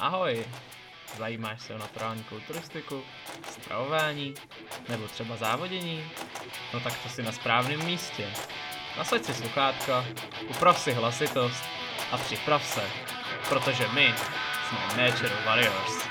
Ahoj! Zajímáš se o naturální kulturistiku, stravování nebo třeba závodění? No tak to si na správném místě. Nasaď si sluchátka, uprav si hlasitost a připrav se, protože my jsme Natural Warriors.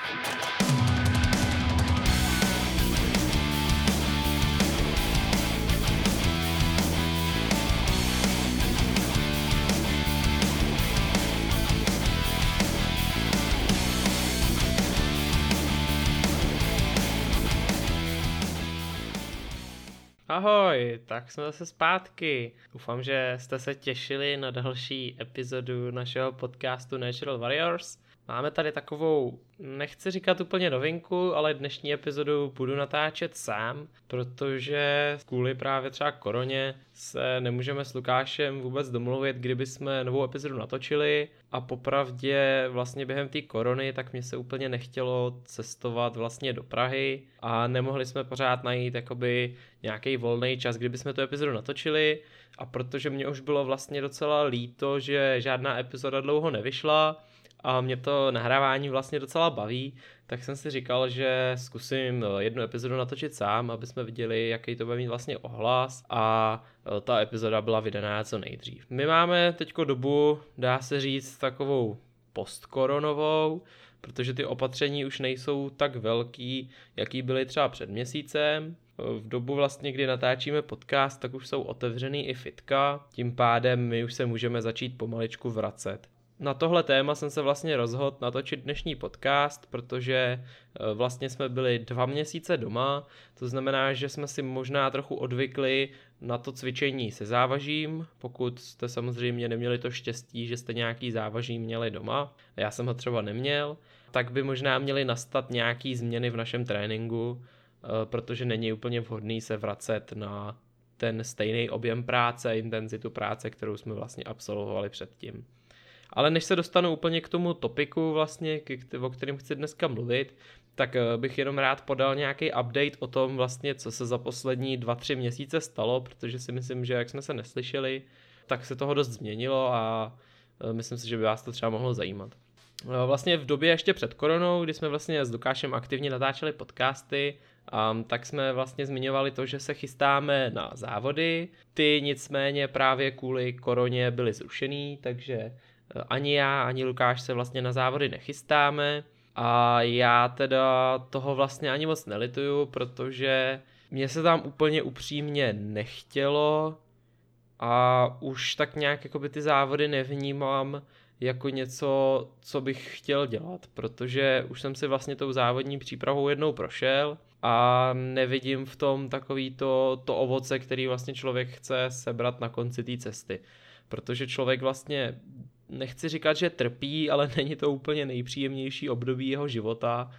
Ahoj, tak jsme zase zpátky. Doufám, že jste se těšili na další epizodu našeho podcastu Natural Warriors. Máme tady takovou, nechci říkat úplně novinku, ale dnešní epizodu budu natáčet sám, protože kvůli právě třeba koroně se nemůžeme s Lukášem vůbec domluvit, kdyby jsme novou epizodu natočili. A popravdě vlastně během té korony tak mě se úplně nechtělo cestovat vlastně do Prahy a nemohli jsme pořád najít jakoby nějaký volný čas, kdyby jsme tu epizodu natočili. A protože mě už bylo vlastně docela líto, že žádná epizoda dlouho nevyšla, a mě to nahrávání vlastně docela baví, tak jsem si říkal, že zkusím eh, jednu epizodu natočit sám, aby jsme viděli, jaký to bude mít vlastně ohlas a eh, ta epizoda byla vydaná co nejdřív. My máme teďko dobu, dá se říct, takovou postkoronovou, protože ty opatření už nejsou tak velký, jaký byly třeba před měsícem. V dobu vlastně, kdy natáčíme podcast, tak už jsou otevřený i fitka, tím pádem my už se můžeme začít pomaličku vracet na tohle téma jsem se vlastně rozhodl natočit dnešní podcast, protože eh, vlastně jsme byli dva měsíce doma, to znamená, že jsme si možná trochu odvykli na to cvičení se závažím, pokud jste samozřejmě neměli to štěstí, že jste nějaký závaží měli doma, a já jsem ho třeba neměl, tak by možná měly nastat nějaký změny v našem tréninku, eh, protože není úplně vhodný se vracet na ten stejný objem práce, intenzitu práce, kterou jsme vlastně absolvovali předtím. Ale než se dostanu úplně k tomu topiku vlastně, o kterém chci dneska mluvit, tak eh, bych jenom rád podal nějaký update o tom vlastně, co se za poslední dva, tři měsíce stalo, protože si myslím, že jak jsme se neslyšeli, tak se toho dost změnilo a eh, myslím si, že by vás to třeba mohlo zajímat. Eh, vlastně v době ještě před koronou, kdy jsme vlastně s Lukášem aktivně natáčeli podcasty, um, tak jsme vlastně zmiňovali to, že se chystáme na závody. Ty nicméně právě kvůli koroně byly zrušený, takže ani já, ani Lukáš se vlastně na závody nechystáme a já teda toho vlastně ani moc nelituju, protože mě se tam úplně upřímně nechtělo a už tak nějak jakoby ty závody nevnímám jako něco, co bych chtěl dělat, protože už jsem si vlastně tou závodní přípravou jednou prošel a nevidím v tom takový to, to ovoce, který vlastně člověk chce sebrat na konci té cesty. Protože člověk vlastně nechci říkat, že trpí, ale není to úplně nejpříjemnější období jeho života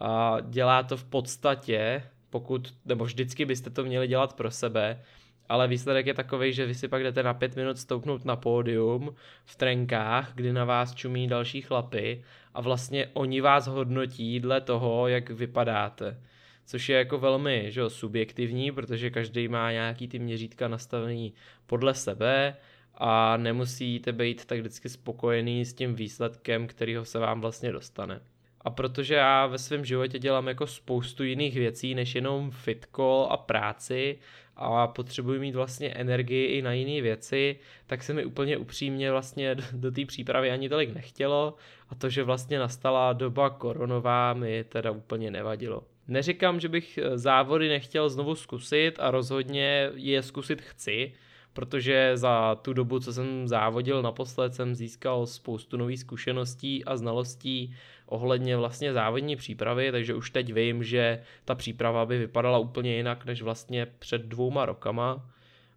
a dělá to v podstatě, pokud, nebo vždycky byste to měli dělat pro sebe, ale výsledek je takový, že vy si pak jdete na pět minut stoupnout na pódium v trenkách, kdy na vás čumí další chlapy a vlastně oni vás hodnotí dle toho, jak vypadáte. Což je jako velmi že, subjektivní, protože každý má nějaký ty měřítka nastavený podle sebe a nemusíte být tak vždycky spokojený s tím výsledkem, kterýho se vám vlastně dostane. A protože já ve svém životě dělám jako spoustu jiných věcí, než jenom fitko a práci a potřebuji mít vlastně energii i na jiné věci, tak se mi úplně upřímně vlastně do, do té přípravy ani tolik nechtělo a to, že vlastně nastala doba koronová mi teda úplně nevadilo. Neříkám, že bych závody nechtěl znovu zkusit a rozhodně je zkusit chci, protože za tu dobu, co jsem závodil naposled, jsem získal spoustu nových zkušeností a znalostí ohledně vlastně závodní přípravy, takže už teď vím, že ta příprava by vypadala úplně jinak než vlastně před dvouma rokama.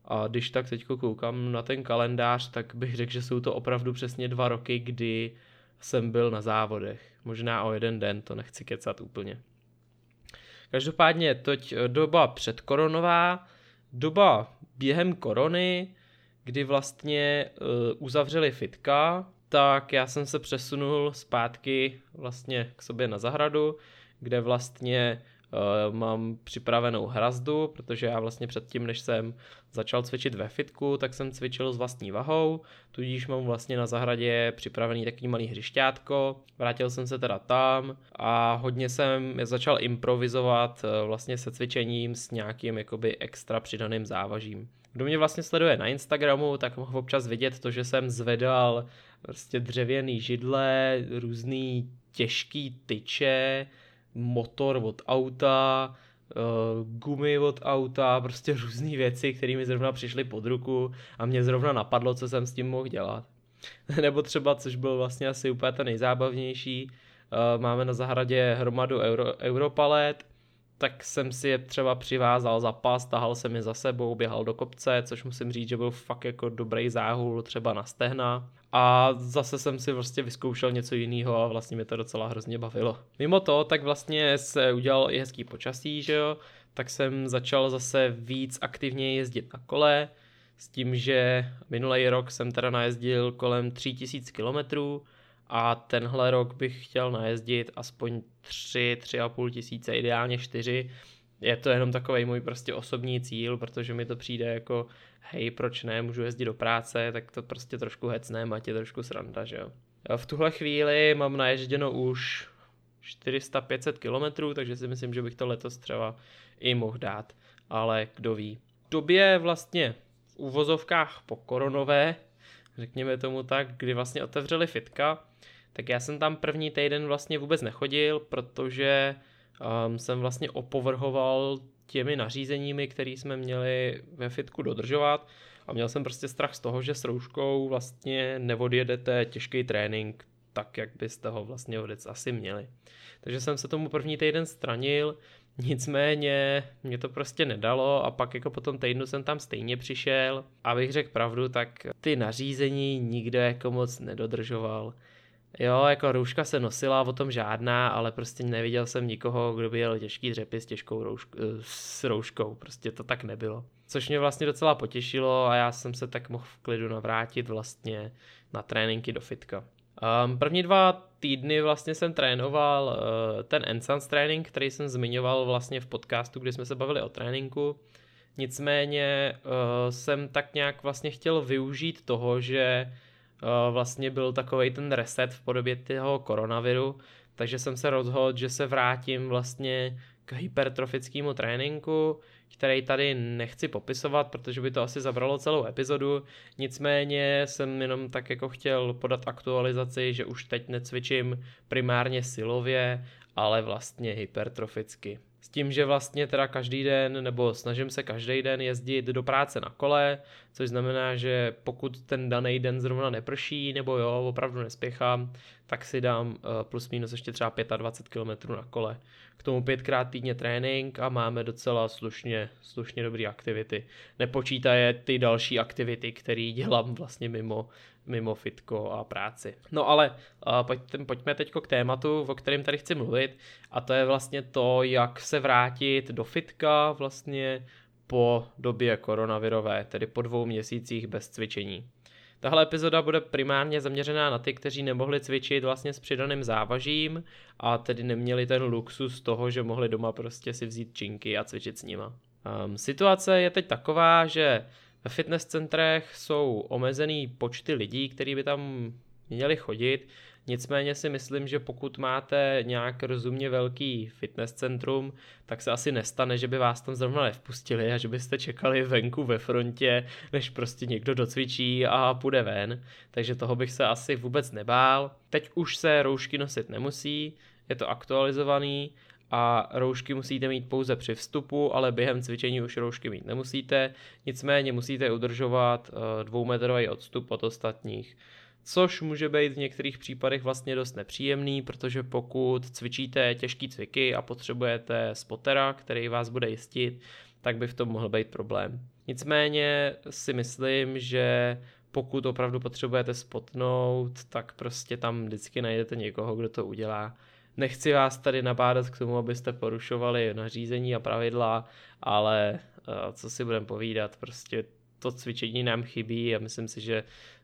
A když tak teď koukám na ten kalendář, tak bych řekl, že jsou to opravdu přesně dva roky, kdy jsem byl na závodech. Možná o jeden den, to nechci kecat úplně. Každopádně toť doba předkoronová, doba během korony, kdy vlastně uh, uzavřeli fitka, tak já jsem se přesunul zpátky vlastně k sobě na zahradu, kde vlastně mám připravenou hrazdu, protože já vlastně předtím, než jsem začal cvičit ve fitku, tak jsem cvičil s vlastní vahou, tudíž mám vlastně na zahradě připravený takový malý hřišťátko. Vrátil jsem se teda tam a hodně jsem začal improvizovat uh, vlastně se cvičením s nějakým jakoby extra přidaným závažím. Kdo mě vlastně sleduje na Instagramu, tak mohl občas vidět to, že jsem zvedal prostě dřevěný židle, různý těžký tyče, motor od auta, uh, gumy od auta, prostě různé věci, které mi zrovna přišly pod ruku a mě zrovna napadlo, co jsem s tím mohl dělat. Nebo třeba, což byl vlastně asi úplně to nejzábavnější, uh, máme na zahradě hromadu euro, europalet, tak jsem si je třeba přivázal za pas, tahal jsem je za sebou, běhal do kopce, což musím říct, že byl fakt jako dobrý záhul třeba na stehna. A zase jsem si vlastně vyzkoušel něco jiného a vlastně mě to docela hrozně bavilo. Mimo to, tak vlastně se udělal i hezký počasí, že jo, tak jsem začal zase víc aktivně jezdit na kole, s tím, že minulý rok jsem teda najezdil kolem 3000 kilometrů, a tenhle rok bych chtěl najezdit aspoň 3, 3,5 tisíce, ideálně 4. Je to jenom takový můj prostě osobní cíl, protože mi to přijde jako hej, proč ne, můžu jezdit do práce, tak to prostě trošku hecné, má tě trošku sranda, že jo. V tuhle chvíli mám naježděno už 400-500 kilometrů, takže si myslím, že bych to letos třeba i mohl dát, ale kdo ví. V době vlastně v úvozovkách po koronové, řekněme tomu tak, kdy vlastně otevřeli fitka, tak já jsem tam první týden vlastně vůbec nechodil, protože um, jsem vlastně opovrhoval těmi nařízeními, které jsme měli ve fitku dodržovat a měl jsem prostě strach z toho, že s rouškou vlastně neodjedete těžký trénink tak, jak byste ho vlastně odec asi měli. Takže jsem se tomu první týden stranil, nicméně mě to prostě nedalo a pak jako po tom týdnu jsem tam stejně přišel. Abych řekl pravdu, tak ty nařízení nikdo jako moc nedodržoval. Jo, jako rouška se nosila, o tom žádná, ale prostě neviděl jsem nikoho, kdo by jel těžký dřepy s těžkou roušk, eh, s rouškou, prostě to tak nebylo. Což mě vlastně docela potěšilo a já jsem se tak mohl v klidu navrátit vlastně na tréninky do fitka. Um, první dva týdny vlastně jsem trénoval uh, ten Ensigns trénink, který jsem zmiňoval vlastně v podcastu, kdy jsme se bavili o tréninku. Nicméně uh, jsem tak nějak vlastně chtěl využít toho, že vlastně byl takový ten reset v podobě toho koronaviru, takže jsem se rozhodl, že se vrátím vlastně k hypertrofickému tréninku, který tady nechci popisovat, protože by to asi zabralo celou epizodu, nicméně jsem jenom tak jako chtěl podat aktualizaci, že už teď necvičím primárně silově, ale vlastně hypertroficky. S tím, že vlastně teda každý den, nebo snažím se každý den jezdit do práce na kole, což znamená, že pokud ten daný den zrovna neprší, nebo jo, opravdu nespěchám, tak si dám eh, plus minus ještě třeba 25 km na kole. K tomu pětkrát týdně trénink a máme docela slušně, slušně dobré aktivity. Nepočítaje ty další aktivity, které dělám vlastně mimo, mimo fitko a práci. No ale pojďme, pojďme teď k tématu, o kterém tady chci mluvit a to je vlastně to, jak se vrátit do fitka vlastně po době koronavirové, tedy po dvou měsících bez cvičení. Tahle epizoda bude primárně zaměřená na ty, kteří nemohli cvičit vlastně s přidaným závažím a tedy neměli ten luxus toho, že mohli doma prostě si vzít činky a cvičit s nima. Um, situace je teď taková, že ve fitness centrech jsou omezený počty lidí, kteří by tam měli chodit, nicméně si myslím, že pokud máte nějak rozumně velký fitness centrum, tak se asi nestane, že by vás tam zrovna nevpustili a že byste čekali venku ve frontě, než prostě někdo docvičí a půjde ven, takže toho bych se asi vůbec nebál. Teď už se roušky nosit nemusí, je to aktualizovaný, a roušky musíte mít pouze při vstupu, ale během cvičení už roušky mít nemusíte, nicméně musíte udržovat eh, dvoumetrový odstup od ostatních. Což může být v některých případech vlastně dost nepříjemný, protože pokud cvičíte těžký cviky a potřebujete spotera, který vás bude jistit, tak by v tom mohl být problém. Nicméně si myslím, že pokud opravdu potřebujete spotnout, tak prostě tam vždycky najdete někoho, kdo to udělá nechci vás tady nabádat k tomu, abyste porušovali nařízení a pravidla, ale uh, co si budeme povídat, prostě to cvičení nám chybí a myslím si, že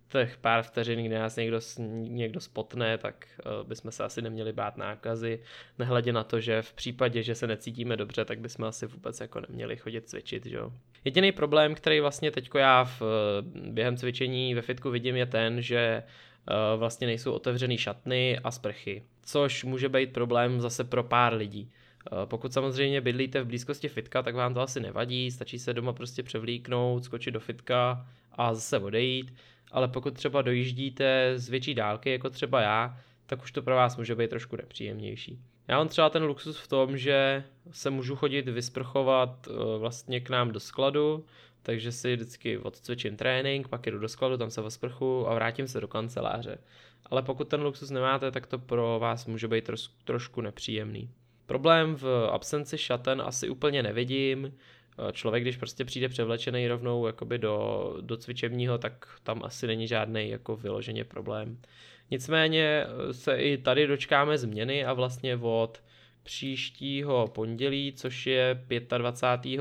těch pár vteřin, kdy nás někdo, někdo spotne, tak uh, bychom se asi neměli bát nákazy, nehledě na to, že v případě, že se necítíme dobře, tak bychom asi vůbec jako neměli chodit cvičit, že. Jediný problém, který vlastně teďko já v, během cvičení ve fitku vidím, je ten, že uh, vlastně nejsou otevřený šatny a sprchy, což může být problém zase pro pár lidí. Pokud samozřejmě bydlíte v blízkosti fitka, tak vám to asi nevadí, stačí se doma prostě převlíknout, skočit do fitka a zase odejít ale pokud třeba dojíždíte z větší dálky, jako třeba já, tak už to pro vás může být trošku nepříjemnější. Já mám třeba ten luxus v tom, že se můžu chodit vysprchovat eh, vlastně k nám do skladu, takže si vždycky odcvičím trénink, pak jdu do skladu, tam se vysprchu a vrátím se do kanceláře. Ale pokud ten luxus nemáte, tak to pro vás může být trošku nepříjemný. Problém v absenci šaten asi úplně nevidím, člověk, když prostě přijde převlečený rovnou jakoby do, do cvičebního, tak tam asi není žádný jako vyloženě problém. Nicméně eh, se i tady dočkáme změny a vlastně od příštího pondělí, což je 25.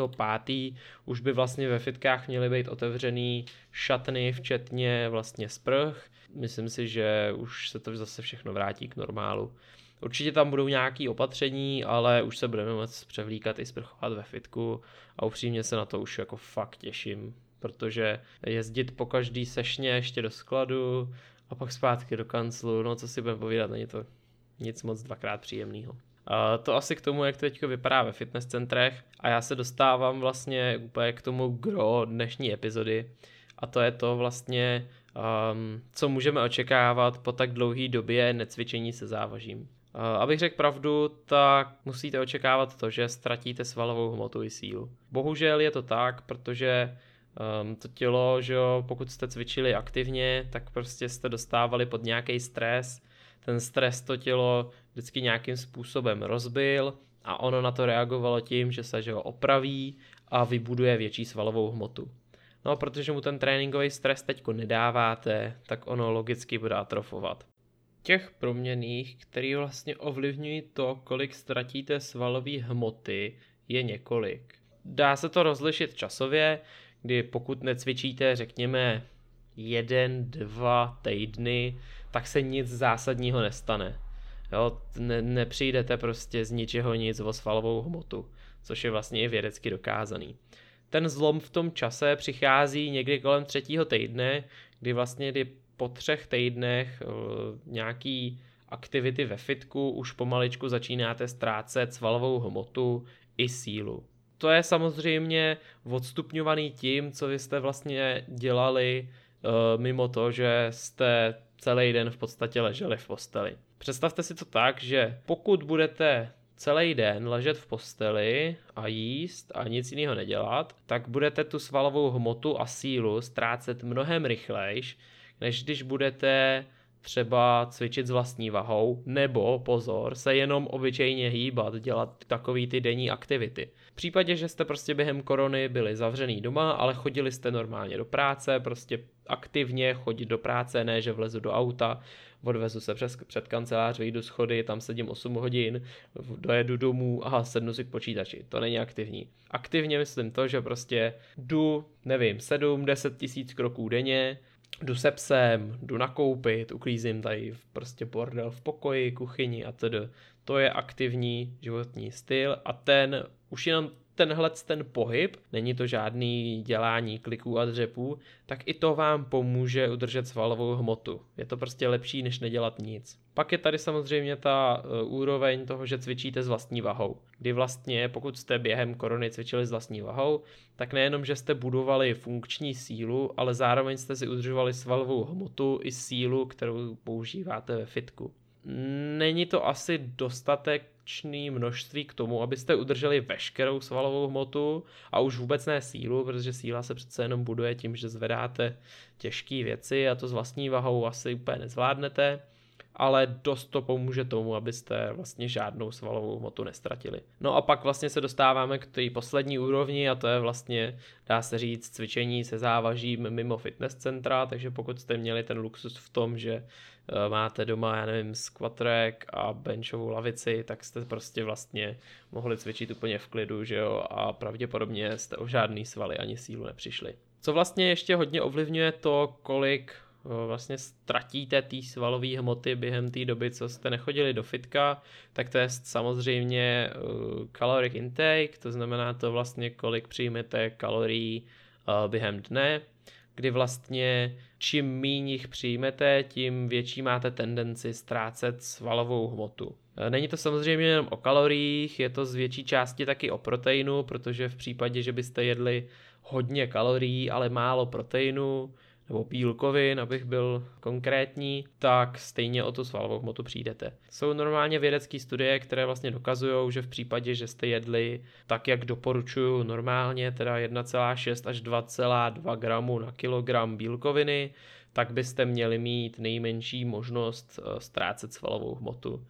už by vlastně ve fitkách měly být otevřený šatny, včetně vlastně sprch. Myslím si, že už se to zase všechno vrátí k normálu. Určitě tam budou nějaké opatření, ale už se budeme moct převlíkat i sprchovat ve fitku a upřímně se na to už jako fakt těším, protože jezdit po každý sešně ještě do skladu a pak zpátky do kanclu, no co si budeme povídat, není to nic moc dvakrát příjemného. To asi k tomu, jak to teď vypadá ve fitness centrech a já se dostávám vlastně úplně k tomu gro dnešní epizody a to je to vlastně, um, co můžeme očekávat po tak dlouhé době necvičení se závažím. Eh, abych řekl pravdu, tak musíte očekávat to, že ztratíte svalovou hmotu i sílu. Bohužel je to tak, protože um, to tělo, že jo, pokud jste cvičili aktivně, tak prostě jste dostávali pod nějaký stres. Ten stres to tělo vždycky nějakým způsobem rozbil a ono na to reagovalo tím, že se že ho opraví a vybuduje větší svalovou hmotu. No a protože mu ten tréninkový stres teďko nedáváte, tak ono logicky bude atrofovat těch proměných, které vlastně ovlivňují to, kolik ztratíte svalové hmoty, je několik. Dá se to rozlišit časově, kdy pokud necvičíte, řekněme, jeden, dva týdny, tak se nic zásadního nestane. Jo, ne, nepřijdete prostě z ničeho nic o svalovou hmotu, což je vlastně i vědecky dokázaný. Ten zlom v tom čase přichází někdy kolem třetího týdne, kdy vlastně kdy po třech týdnech eh, nějaký aktivity ve fitku už pomaličku začínáte ztrácet svalovou hmotu i sílu. To je samozřejmě odstupňovaný tím, co vy jste vlastně dělali eh, mimo to, že jste celý den v podstatě leželi v posteli. Představte si to tak, že pokud budete celý den ležet v posteli a jíst a nic jiného nedělat, tak budete tu svalovou hmotu a sílu ztrácet mnohem rychlejš, než když budete třeba cvičit s vlastní vahou, nebo pozor, se jenom obyčejně hýbat, dělat takový ty denní aktivity. V případě, že jste prostě během korony byli zavřený doma, ale chodili jste normálně do práce, prostě aktivně chodit do práce, ne že vlezu do auta, odvezu se přes, před kancelář, vyjdu schody, tam sedím 8 hodin, dojedu domů a sednu si k počítači. To není aktivní. Aktivně myslím to, že prostě jdu, nevím, 7-10 tisíc kroků denně, jdu se psem, jdu nakoupit, uklízím tady prostě bordel v pokoji, kuchyni a tedy. To je aktivní životní styl a ten už jenom tenhle ten pohyb, není to žádný dělání kliků a dřepů, tak i to vám pomůže udržet svalovou hmotu. Je to prostě lepší, než nedělat nic. Pak je tady samozřejmě ta uh, úroveň toho, že cvičíte s vlastní vahou. Kdy vlastně, pokud jste během korony cvičili s vlastní vahou, tak nejenom, že jste budovali funkční sílu, ale zároveň jste si udržovali svalovou hmotu i sílu, kterou používáte ve fitku. Není to asi dostatek dostatečné množství k tomu, abyste udrželi veškerou svalovou hmotu a už vůbec ne sílu, protože síla se přece jenom buduje tím, že zvedáte těžké věci a to s vlastní vahou asi úplně nezvládnete, ale dost to pomůže tomu, abyste vlastně žádnou svalovou hmotu nestratili. No a pak vlastně se dostáváme k té poslední úrovni a to je vlastně, dá se říct, cvičení se závažím mimo fitness centra, takže pokud jste měli ten luxus v tom, že máte doma, já nevím, squat rack a benchovou lavici, tak jste prostě vlastně mohli cvičit úplně v klidu, že jo, a pravděpodobně jste o žádný svaly ani sílu nepřišli. Co vlastně ještě hodně ovlivňuje to, kolik vlastně ztratíte té svalové hmoty během té doby, co jste nechodili do fitka, tak to je samozřejmě caloric intake, to znamená to vlastně, kolik přijmete kalorií během dne, kdy vlastně čím méně jich přijmete, tím větší máte tendenci ztrácet svalovou hmotu. Není to samozřejmě jenom o kaloriích, je to z větší části taky o proteinu, protože v případě, že byste jedli hodně kalorií, ale málo proteinu, nebo bílkovin, abych byl konkrétní, tak stejně o tu svalovou hmotu přijdete. Jsou normálně vědecké studie, které vlastně dokazují, že v případě, že jste jedli tak, jak doporučuju normálně, teda 1,6 až 2,2 gramu na kilogram bílkoviny, tak byste měli mít nejmenší možnost eh, ztrácet svalovou hmotu.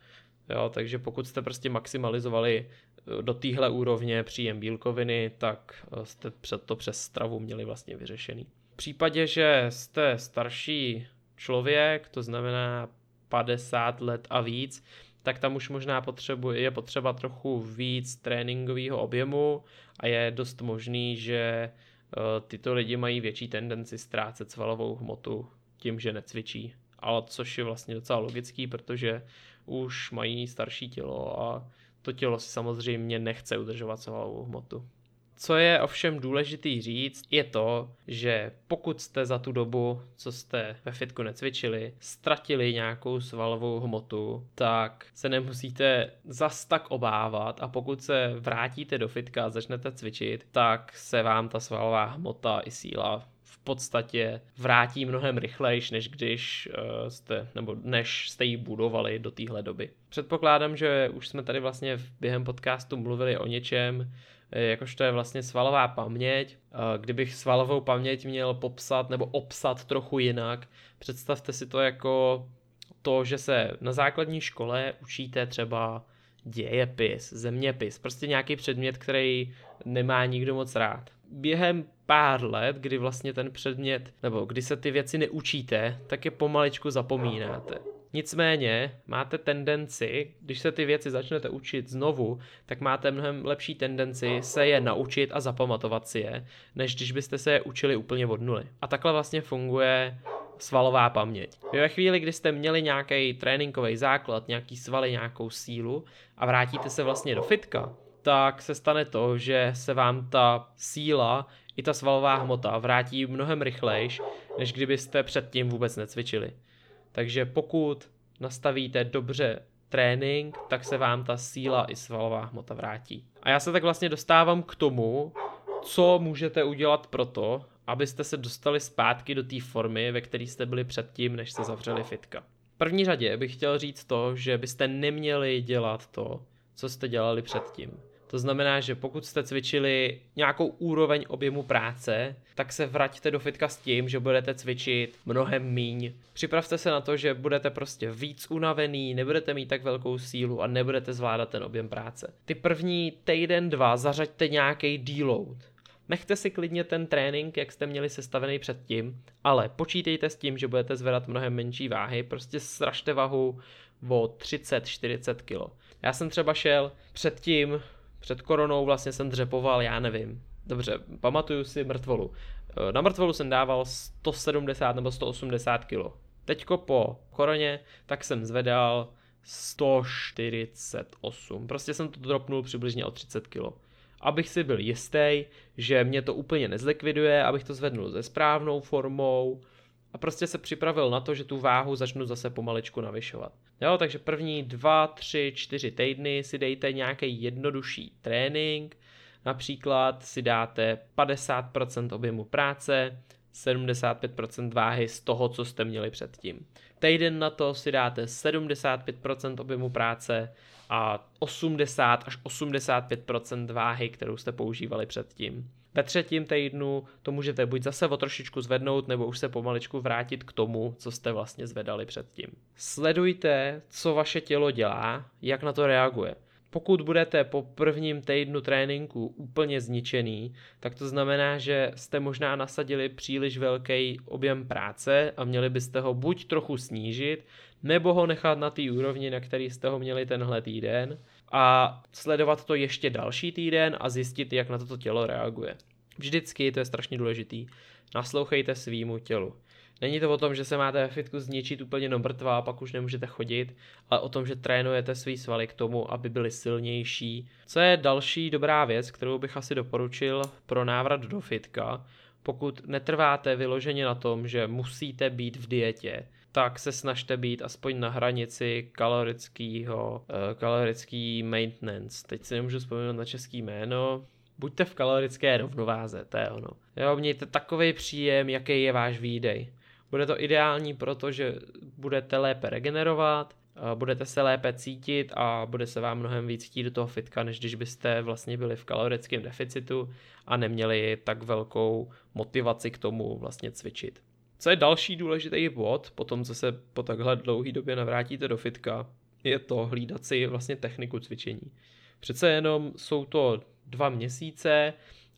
Jo, takže pokud jste prostě maximalizovali eh, do téhle úrovně příjem bílkoviny, tak eh, jste před to přes stravu měli vlastně vyřešený. V případě, že jste starší člověk, to znamená 50 let a víc, tak tam už možná potřebuje, je potřeba trochu víc tréninkového objemu a je dost možný, že eh, tyto lidi mají větší tendenci ztrácet svalovou hmotu tím, že necvičí. Ale což je vlastně docela logický, protože už mají starší tělo a to tělo si samozřejmě nechce udržovat svalovou hmotu. Co je ovšem důležitý říct, je to, že pokud jste za tu dobu, co jste ve fitku necvičili, ztratili nějakou svalovou hmotu, tak se nemusíte zas tak obávat a pokud se vrátíte do fitka a začnete cvičit, tak se vám ta svalová hmota i síla v podstatě vrátí mnohem rychlejš, než když uh, jste, nebo než jste ji budovali do téhle doby. Předpokládám, že už jsme tady vlastně během podcastu mluvili o něčem, Eh, jakož to je vlastně svalová paměť. Kdybych svalovou paměť měl popsat nebo obsat trochu jinak, představte si to jako to, že se na základní škole učíte třeba dějepis, zeměpis, prostě nějaký předmět, který nemá nikdo moc rád. Během pár let, kdy vlastně ten předmět, nebo kdy se ty věci neučíte, tak je pomaličku zapomínáte. Nicméně máte tendenci, když se ty věci začnete učit znovu, tak máte mnohem lepší tendenci se je naučit a zapamatovat si je, než když byste se je učili úplně od nuly. A takhle vlastně funguje svalová paměť. Ve chvíli, kdy jste měli nějaký tréninkový základ, nějaký svaly, nějakou sílu a vrátíte se vlastně do fitka, tak se stane to, že se vám ta síla i ta svalová hmota vrátí mnohem rychlejš, než kdybyste předtím vůbec necvičili. Takže pokud nastavíte dobře trénink, tak se vám ta síla i svalová hmota vrátí. A já se tak vlastně dostávám k tomu, co můžete udělat pro to, abyste se dostali zpátky do té formy, ve které jste byli předtím, než se zavřeli fitka. V první řadě bych chtěl říct to, že byste neměli dělat to, co jste dělali předtím. To znamená, že pokud jste cvičili nějakou úroveň objemu práce, tak se vraťte do fitka s tím, že budete cvičit mnohem míň. Připravte se na to, že budete prostě víc unavený, nebudete mít tak velkou sílu a nebudete zvládat ten objem práce. Ty první týden, dva zařaďte nějaký deload. Nechte si klidně ten trénink, jak jste měli sestavený předtím, ale počítejte s tím, že budete zvedat mnohem menší váhy, prostě sražte vahu o 30-40 kg. Já jsem třeba šel předtím před koronou vlastně jsem dřepoval, já nevím. Dobře, pamatuju si mrtvolu. Na mrtvolu jsem dával 170 nebo 180 kg. Teďko po koroně, tak jsem zvedal 148. Prostě jsem to dropnul přibližně o 30 kg. Abych si byl jistý, že mě to úplně nezlikviduje, abych to zvednul ze správnou formou a prostě se připravil na to, že tu váhu začnu zase pomaličku navyšovat. Jo, takže první dva, tři, čtyři týdny si dejte nějaký jednodušší trénink, například si dáte 50% objemu práce, 75% váhy z toho, co jste měli předtím. Týden na to si dáte 75% objemu práce a 80 až 85% váhy, kterou jste používali předtím. Ve třetím týdnu to můžete buď zase o trošičku zvednout, nebo už se pomaličku vrátit k tomu, co jste vlastně zvedali předtím. Sledujte, co vaše tělo dělá, jak na to reaguje. Pokud budete po prvním týdnu tréninku úplně zničený, tak to znamená, že jste možná nasadili příliš velký objem práce a měli byste ho buď trochu snížit, nebo ho nechat na té úrovni, na který jste ho měli tenhle týden, a sledovat to ještě další týden a zjistit, jak na toto tělo reaguje. Vždycky, to je strašně důležitý, naslouchejte svýmu tělu. Není to o tom, že se máte ve fitku zničit úplně do mrtva a pak už nemůžete chodit, ale o tom, že trénujete svý svaly k tomu, aby byly silnější. Co je další dobrá věc, kterou bych asi doporučil pro návrat do fitka, pokud netrváte vyloženě na tom, že musíte být v dietě, tak se snažte být aspoň na hranici kalorického, uh, kalorický maintenance. Teď si nemůžu vzpomenout na český jméno, buďte v kalorické rovnováze, to je ono. Jo, mějte takový příjem, jaký je váš výdej. Bude to ideální, protože budete lépe regenerovat, budete se lépe cítit a bude se vám mnohem víc chtít do toho fitka, než když byste vlastně byli v kalorickém deficitu a neměli tak velkou motivaci k tomu vlastně cvičit. Co je další důležitý bod, po tom, co se po takhle dlouhé době navrátíte do fitka, je to hlídat si vlastně techniku cvičení. Přece jenom jsou to dva měsíce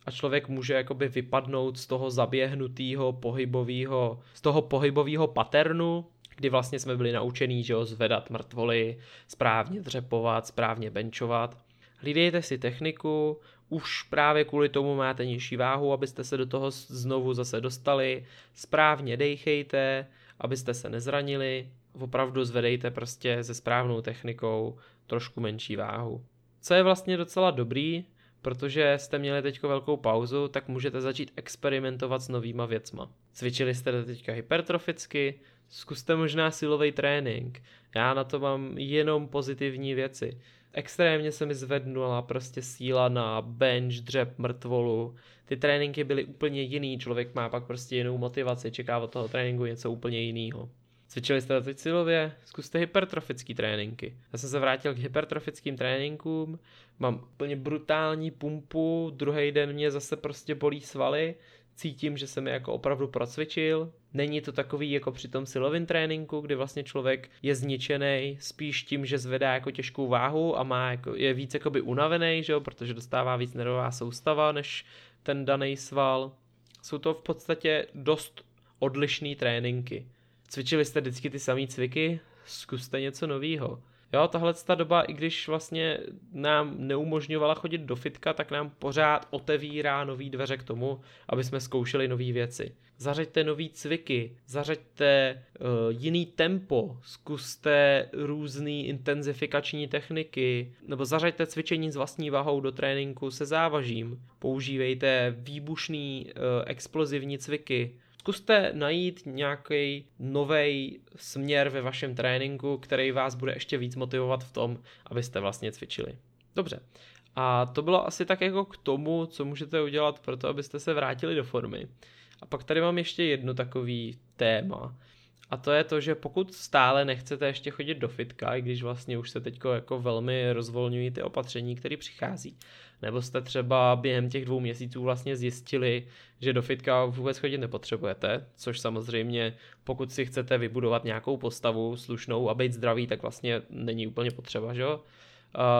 a člověk může jakoby vypadnout z toho zaběhnutého pohybového, z toho pohybového paternu, kdy vlastně jsme byli naučení, že jo, zvedat mrtvoly, správně dřepovat, správně benchovat. Hlídejte si techniku, už právě kvůli tomu máte nižší váhu, abyste se do toho znovu zase dostali, správně dejchejte, abyste se nezranili, opravdu zvedejte prostě se správnou technikou trošku menší váhu. Co je vlastně docela dobrý, protože jste měli teď velkou pauzu, tak můžete začít experimentovat s novýma věcma. Cvičili jste teďka hypertroficky, zkuste možná silový trénink. Já na to mám jenom pozitivní věci. Extrémně se mi zvednula prostě síla na bench, dřep, mrtvolu. Ty tréninky byly úplně jiný, člověk má pak prostě jinou motivaci, čeká od toho tréninku něco úplně jiného. Cvičili jste teď silově? Zkuste hypertrofické tréninky. Já jsem se vrátil k hypertrofickým tréninkům, mám úplně brutální pumpu, druhý den mě zase prostě bolí svaly, cítím, že jsem je jako opravdu procvičil. Není to takový jako při tom silovém tréninku, kdy vlastně člověk je zničený spíš tím, že zvedá jako těžkou váhu a má jako, je víc jakoby unavený, že jo, protože dostává víc nervová soustava než ten daný sval. Jsou to v podstatě dost odlišné tréninky. Cvičili jste vždycky ty samé cviky? Zkuste něco nového. Jo, tahle ta doba, i když vlastně nám neumožňovala chodit do fitka, tak nám pořád otevírá nový dveře k tomu, aby jsme zkoušeli nové věci. Zařaďte nový cviky, zařaďte uh, jiný tempo, zkuste různé intenzifikační techniky, nebo zařaďte cvičení s vlastní váhou do tréninku se závažím. Používejte výbušný uh, explozivní cviky, Zkuste najít nějaký nový směr ve vašem tréninku, který vás bude ještě víc motivovat v tom, abyste vlastně cvičili. Dobře. A to bylo asi tak jako k tomu, co můžete udělat pro to, abyste se vrátili do formy. A pak tady mám ještě jedno takový téma. A to je to, že pokud stále nechcete ještě chodit do fitka, i když vlastně už se teď jako velmi rozvolňují ty opatření, které přichází, nebo jste třeba během těch dvou měsíců vlastně zjistili, že do fitka vůbec chodit nepotřebujete, což samozřejmě pokud si chcete vybudovat nějakou postavu slušnou a být zdravý, tak vlastně není úplně potřeba, že jo?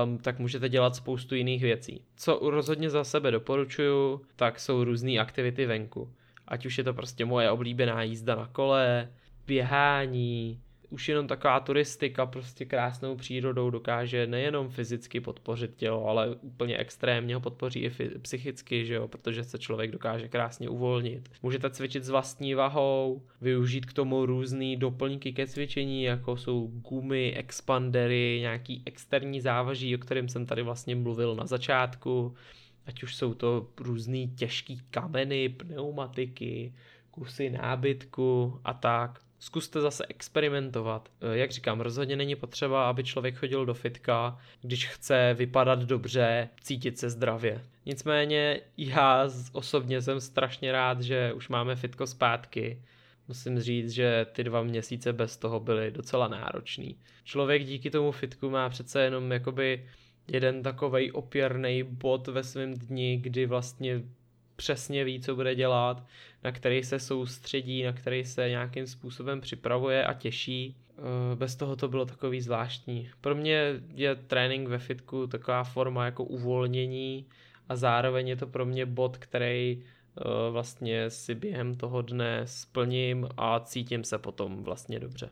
Um, tak můžete dělat spoustu jiných věcí. Co rozhodně za sebe doporučuju, tak jsou různé aktivity venku. Ať už je to prostě moje oblíbená jízda na kole, běhání, už jenom taková turistika prostě krásnou přírodou dokáže nejenom fyzicky podpořit tělo, ale úplně extrémně ho podpoří i psychicky, že jo, protože se člověk dokáže krásně uvolnit. Můžete cvičit s vlastní vahou, využít k tomu různé doplňky ke cvičení, jako jsou gumy, expandery, nějaký externí závaží, o kterém jsem tady vlastně mluvil na začátku, ať už jsou to různé těžké kameny, pneumatiky, kusy nábytku a tak. Zkuste zase experimentovat. Eh, jak říkám, rozhodně není potřeba, aby člověk chodil do fitka, když chce vypadat dobře, cítit se zdravě. Nicméně já osobně jsem strašně rád, že už máme fitko zpátky. Musím říct, že ty dva měsíce bez toho byly docela náročný. Člověk díky tomu fitku má přece jenom jakoby jeden takovej opěrný bod ve svém dni, kdy vlastně přesně ví, co bude dělat, na který se soustředí, na který se nějakým způsobem připravuje a těší. Eh, bez toho to bylo takový zvláštní. Pro mě je trénink ve fitku taková forma jako uvolnění a zároveň je to pro mě bod, který eh, vlastně si během toho dne splním a cítím se potom vlastně dobře.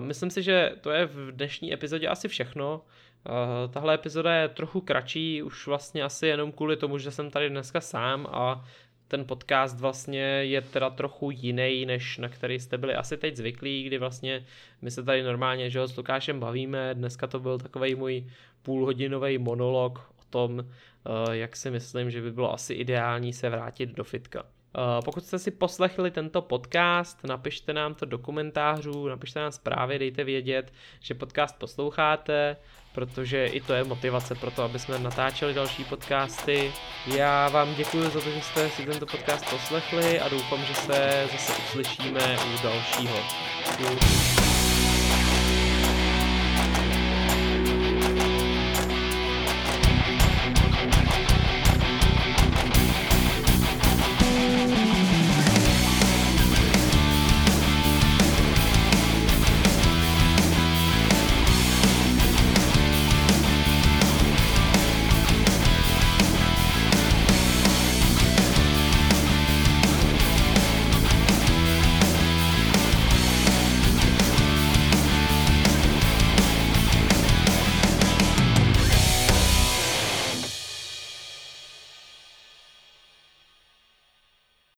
Myslím si, že to je v dnešní epizodě asi všechno. Uh, tahle epizoda je trochu kratší, už vlastně asi jenom kvůli tomu, že jsem tady dneska sám a ten podcast vlastně je teda trochu jiný, než na který jste byli asi teď zvyklí, kdy vlastně my se tady normálně že s Lukášem bavíme, dneska to byl takový můj půlhodinový monolog o tom, eh, jak si myslím, že by bylo asi ideální se vrátit do fitka. Eh, pokud jste si poslechli tento podcast, napište nám to do komentářů, napište nám zprávy, dejte vědět, že podcast posloucháte, protože i to je motivace pro to, aby jsme natáčeli další podcasty. Já vám děkuji za to, že jste si tento podcast poslechli a doufám, že se zase uslyšíme u dalšího. Děkuji.